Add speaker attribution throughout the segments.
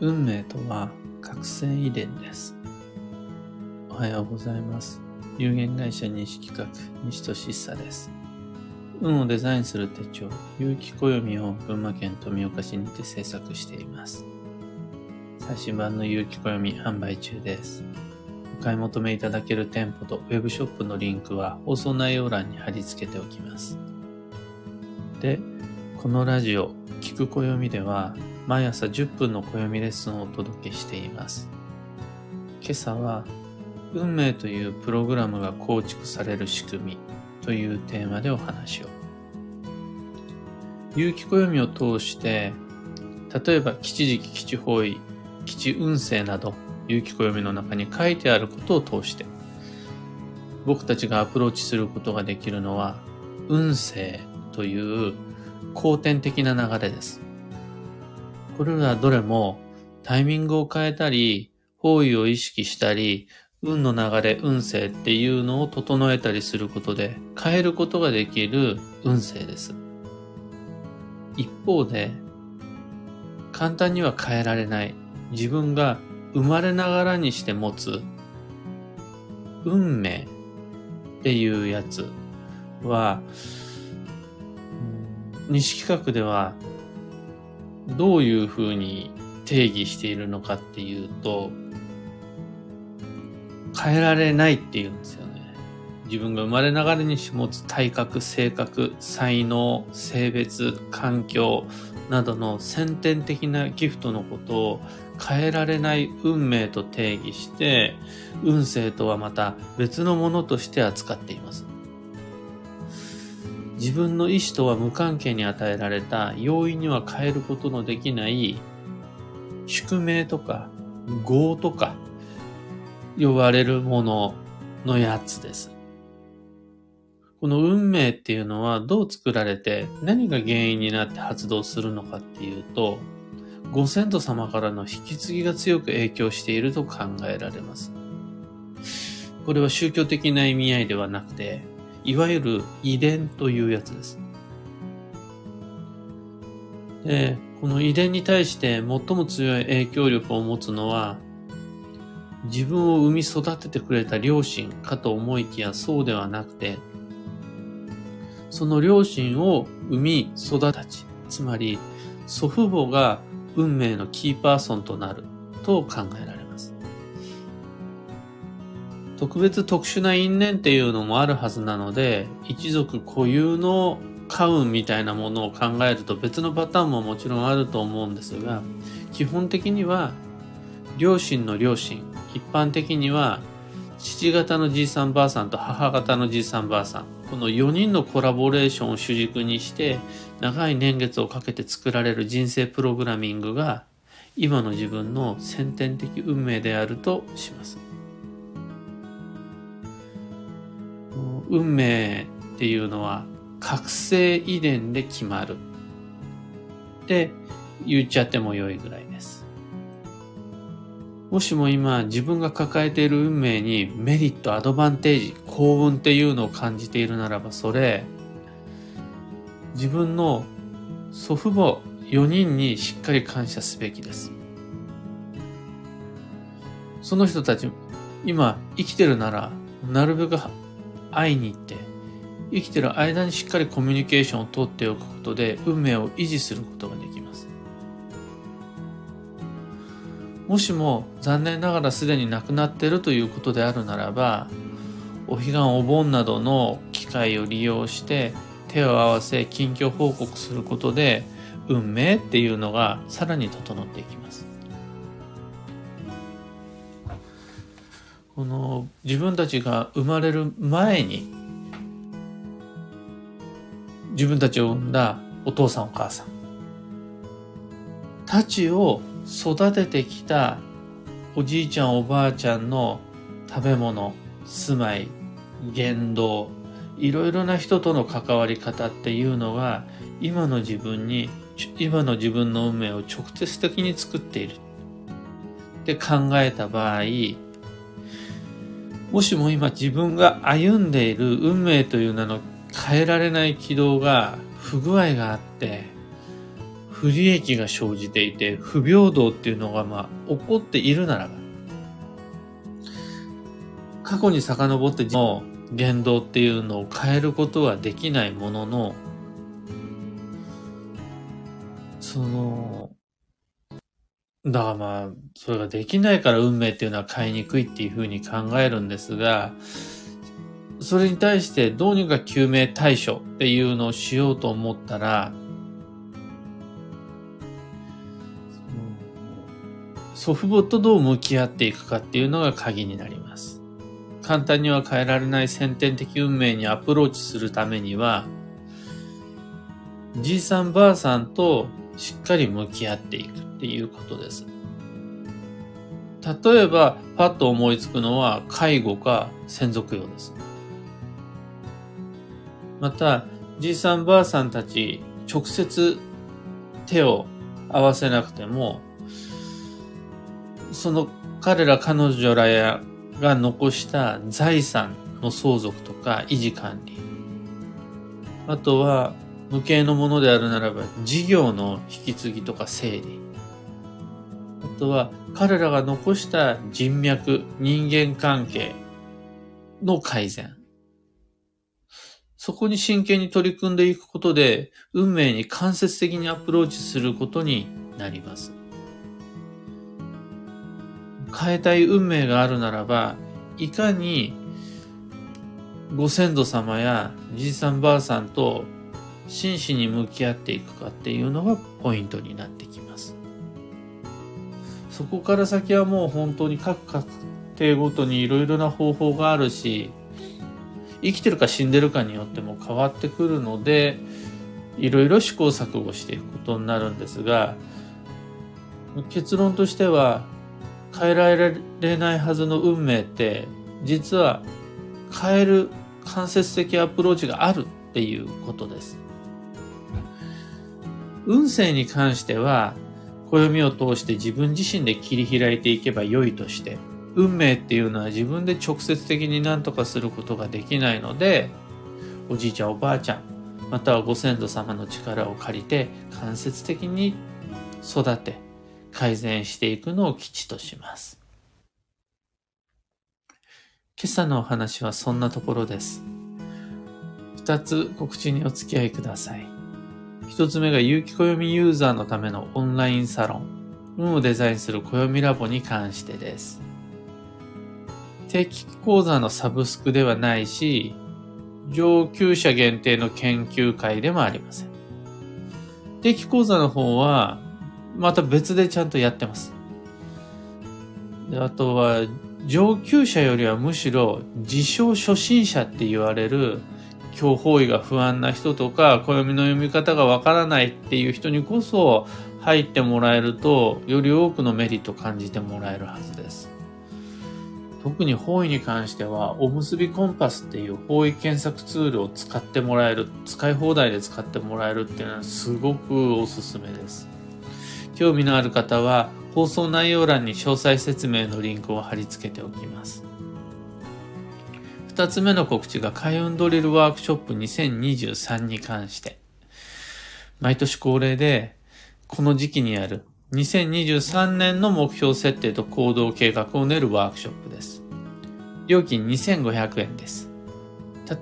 Speaker 1: 運命とは覚醒遺伝です。おはようございます。有限会社西企画、西俊久です。運をデザインする手帳、有機暦を群馬県富岡市にて制作しています。最新版の有機暦販売中です。お買い求めいただける店舗とウェブショップのリンクは放送内容欄に貼り付けておきます。で、このラジオ、聞く暦では、毎朝10分の暦レッスンをお届けしています。今朝は、運命というプログラムが構築される仕組みというテーマでお話を。有機暦を通して、例えば吉時期、吉方位、吉運勢など、有機暦の中に書いてあることを通して、僕たちがアプローチすることができるのは、運勢という後天的な流れです。これらどれもタイミングを変えたり、方位を意識したり、運の流れ、運勢っていうのを整えたりすることで変えることができる運勢です。一方で、簡単には変えられない自分が生まれながらにして持つ運命っていうやつは、西企画ではどういうふうに定義しているのかっていうと、変えられないっていうんですよね。自分が生まれながらにし持つ体格、性格、才能、性別、環境などの先天的なギフトのことを変えられない運命と定義して、運勢とはまた別のものとして扱っています。自分の意思とは無関係に与えられた容易には変えることのできない宿命とか業とか呼ばれるもののやつです。この運命っていうのはどう作られて何が原因になって発動するのかっていうとご先祖様からの引き継ぎが強く影響していると考えられます。これは宗教的な意味合いではなくていわゆる遺伝というやつです。で、この遺伝に対して最も強い影響力を持つのは、自分を産み育ててくれた両親かと思いきやそうではなくて、その両親を産み育ち、つまり祖父母が運命のキーパーソンとなると考えられ。特別特殊な因縁っていうのもあるはずなので、一族固有の家運みたいなものを考えると別のパターンももちろんあると思うんですが、基本的には両親の両親、一般的には父方のじいさんばあさんと母方のじいさんばあさん、この4人のコラボレーションを主軸にして長い年月をかけて作られる人生プログラミングが今の自分の先天的運命であるとします。運命っていうのは覚醒遺伝で決まるって言っちゃっても良いぐらいです。もしも今自分が抱えている運命にメリット、アドバンテージ、幸運っていうのを感じているならばそれ自分の祖父母4人にしっかり感謝すべきです。その人たち今生きてるならなるべく会いに行って生きてる間にしっかりコミュニケーションをとっておくことで運命を維持することができます。もしも残念ながらすでに亡くなっているということであるならばお彼岸お盆などの機会を利用して手を合わせ近況報告することで運命っていうのがさらに整っていきます。この自分たちが生まれる前に自分たちを産んだお父さんお母さん。たちを育ててきたおじいちゃんおばあちゃんの食べ物住まい言動いろいろな人との関わり方っていうのが今の自分に今の自分の運命を直接的に作っている。って考えた場合もしも今自分が歩んでいる運命という名の変えられない軌道が不具合があって不利益が生じていて、不平等っていうのがまあ起こっているならば、過去に遡っての言動っていうのを変えることはできないものの、その、だからまあ、それができないから運命っていうのは変えにくいっていうふうに考えるんですが、それに対してどうにか救命対処っていうのをしようと思ったら、祖父母とどう向き合っていくかっていうのが鍵になります。簡単には変えられない先天的運命にアプローチするためには、じいさんばあさんとしっかり向き合っていくっていうことです。例えば、パッと思いつくのは介護か専属用です。また、じいさんばあさんたち直接手を合わせなくても、その彼ら彼女らやが残した財産の相続とか維持管理。あとは無形のものであるならば事業の引き継ぎとか整理。とは彼らが残した人脈、人間関係の改善。そこに真剣に取り組んでいくことで、運命に間接的にアプローチすることになります。変えたい運命があるならば、いかにご先祖様やじいさんばあさんと真摯に向き合っていくかっていうのがポイントになってきます。そこから先はもう本当に各家庭ごとにいろいろな方法があるし、生きてるか死んでるかによっても変わってくるので、いろいろ試行錯誤していくことになるんですが、結論としては、変えられないはずの運命って、実は変える間接的アプローチがあるっていうことです。運勢に関しては、暦を通して自分自身で切り開いていけば良いとして、運命っていうのは自分で直接的に何とかすることができないので、おじいちゃんおばあちゃん、またはご先祖様の力を借りて間接的に育て、改善していくのを基地とします。今朝のお話はそんなところです。二つ告知にお付き合いください。一つ目が有機暦ユーザーのためのオンラインサロン、運をデザインする暦ラボに関してです。定期講座のサブスクではないし、上級者限定の研究会でもありません。定期講座の方は、また別でちゃんとやってます。であとは、上級者よりはむしろ自称初心者って言われる今日方位が不安な人とか暦の読み方がわからないっていう人にこそ入ってもらえるとより多くのメリット感じてもらえるはずです。特に方位に関しては、おむすびコンパスっていう方位検索ツールを使ってもらえる、使い放題で使ってもらえるっていうのはすごくおすすめです。興味のある方は、放送内容欄に詳細説明のリンクを貼り付けておきます。二つ目の告知が開運ドリルワークショップ2023に関して。毎年恒例で、この時期にある2023年の目標設定と行動計画を練るワークショップです。料金2500円です。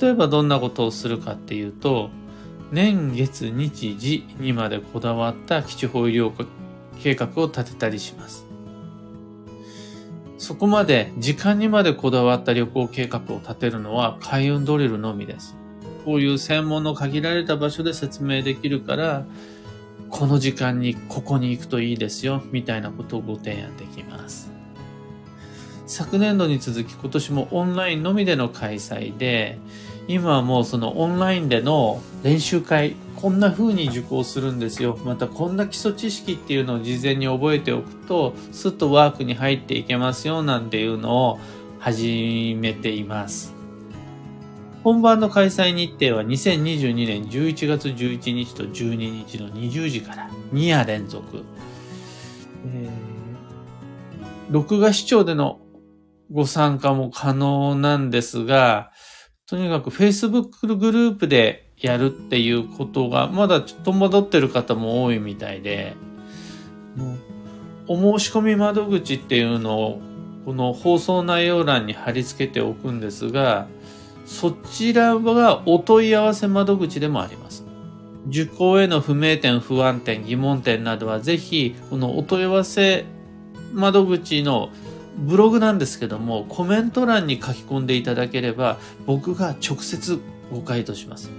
Speaker 1: 例えばどんなことをするかっていうと、年月日時にまでこだわった基地保医療計画を立てたりします。そこまで時間にまでこだわった旅行計画を立てるのは開運ドリルのみです。こういう専門の限られた場所で説明できるから、この時間にここに行くといいですよ、みたいなことをご提案できます。昨年度に続き今年もオンラインのみでの開催で、今はもうそのオンラインでの練習会、こんな風に受講するんですよ。またこんな基礎知識っていうのを事前に覚えておくと、スッとワークに入っていけますよなんていうのを始めています。本番の開催日程は2022年11月11日と12日の20時から2夜連続。えー、録画視聴でのご参加も可能なんですが、とにかく Facebook グループでやるっていうことが、まだちょっと戻ってる方も多いみたいで、お申し込み窓口っていうのを、この放送内容欄に貼り付けておくんですが、そちらがお問い合わせ窓口でもあります。受講への不明点、不安点、疑問点などはぜひ、このお問い合わせ窓口のブログなんですけども、コメント欄に書き込んでいただければ、僕が直接ご回答します。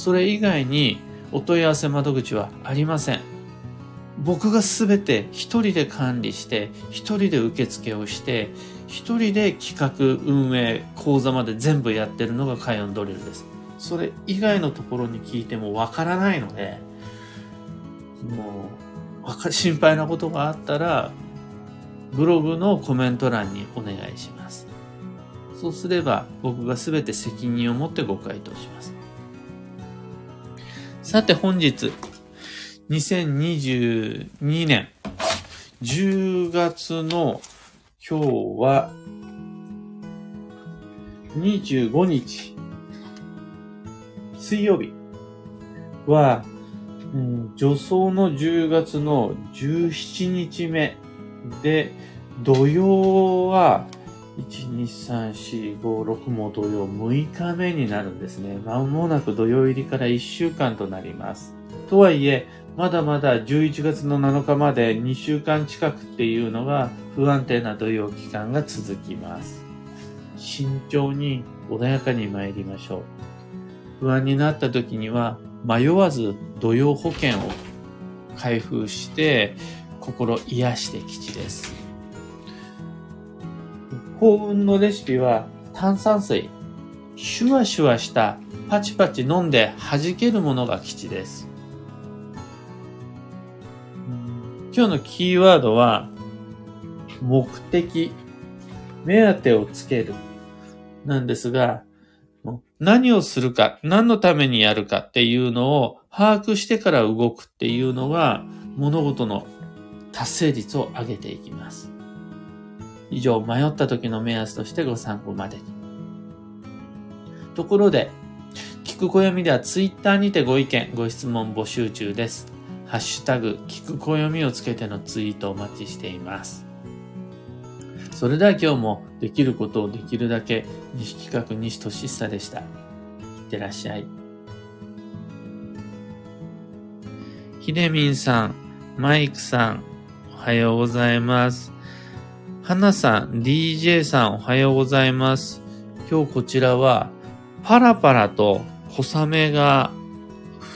Speaker 1: それ以外にお問い合わせ窓口はありません。僕がすべて一人で管理して、一人で受付をして、一人で企画、運営、講座まで全部やってるのがカイオンドリルです。それ以外のところに聞いてもわからないので、もう、心配なことがあったら、ブログのコメント欄にお願いします。そうすれば僕がすべて責任を持ってご回答します。さて本日、2022年10月の今日は25日水曜日。は、うん、女装の10月の17日目で、土曜は、1、2、3、4、5、6も土曜6日目になるんですね。まもなく土曜入りから1週間となります。とはいえ、まだまだ11月の7日まで2週間近くっていうのが不安定な土曜期間が続きます。慎重に穏やかに参りましょう。不安になった時には迷わず土曜保険を開封して心癒して吉です。幸運のレシピは炭酸水。シュワシュワしたパチパチ飲んで弾けるものが吉です。今日のキーワードは、目的、目当てをつける、なんですが、何をするか、何のためにやるかっていうのを把握してから動くっていうのが、物事の達成率を上げていきます。以上、迷った時の目安としてご参考までに。ところで、聞く暦ではツイッターにてご意見、ご質問募集中です。ハッシュタグ、聞く暦をつけてのツイートお待ちしています。それでは今日もできることをできるだけ、西企画西俊久でした。いってらっしゃい。ひでみんさん、マイクさん、おはようございます。はなさん、DJ さん、おはようございます。今日こちらは、パラパラと小雨が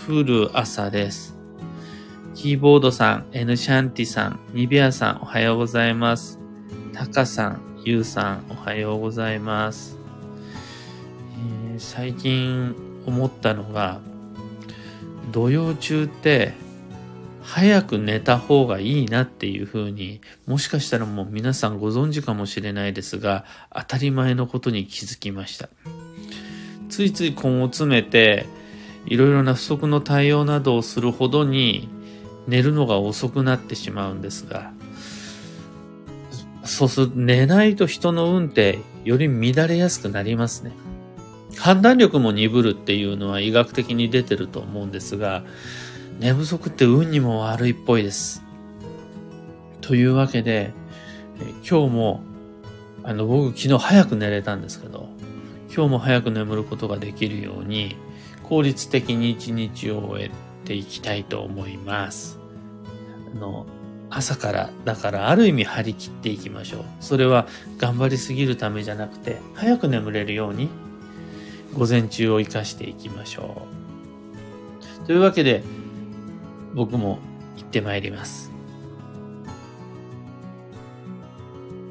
Speaker 1: 降る朝です。キーボードさん、N シャンティさん、ニビアさん、おはようございます。タカさん、ユウさん、おはようございます。えー、最近思ったのが、土曜中って早く寝た方がいいなっていうふうに、もしかしたらもう皆さんご存知かもしれないですが、当たり前のことに気づきました。ついつい根を詰めて、いろいろな不足の対応などをするほどに寝るのが遅くなってしまうんですが、そうすると寝ないと人の運ってより乱れやすくなりますね。判断力も鈍るっていうのは医学的に出てると思うんですが、寝不足って運にも悪いっぽいです。というわけで、今日も、あの、僕昨日早く寝れたんですけど、今日も早く眠ることができるように、効率的に一日を終えていきたいと思います。あの、朝から、だからある意味張り切っていきましょう。それは頑張りすぎるためじゃなくて、早く眠れるように、午前中を活かしていきましょう。というわけで、僕も行ってまいります。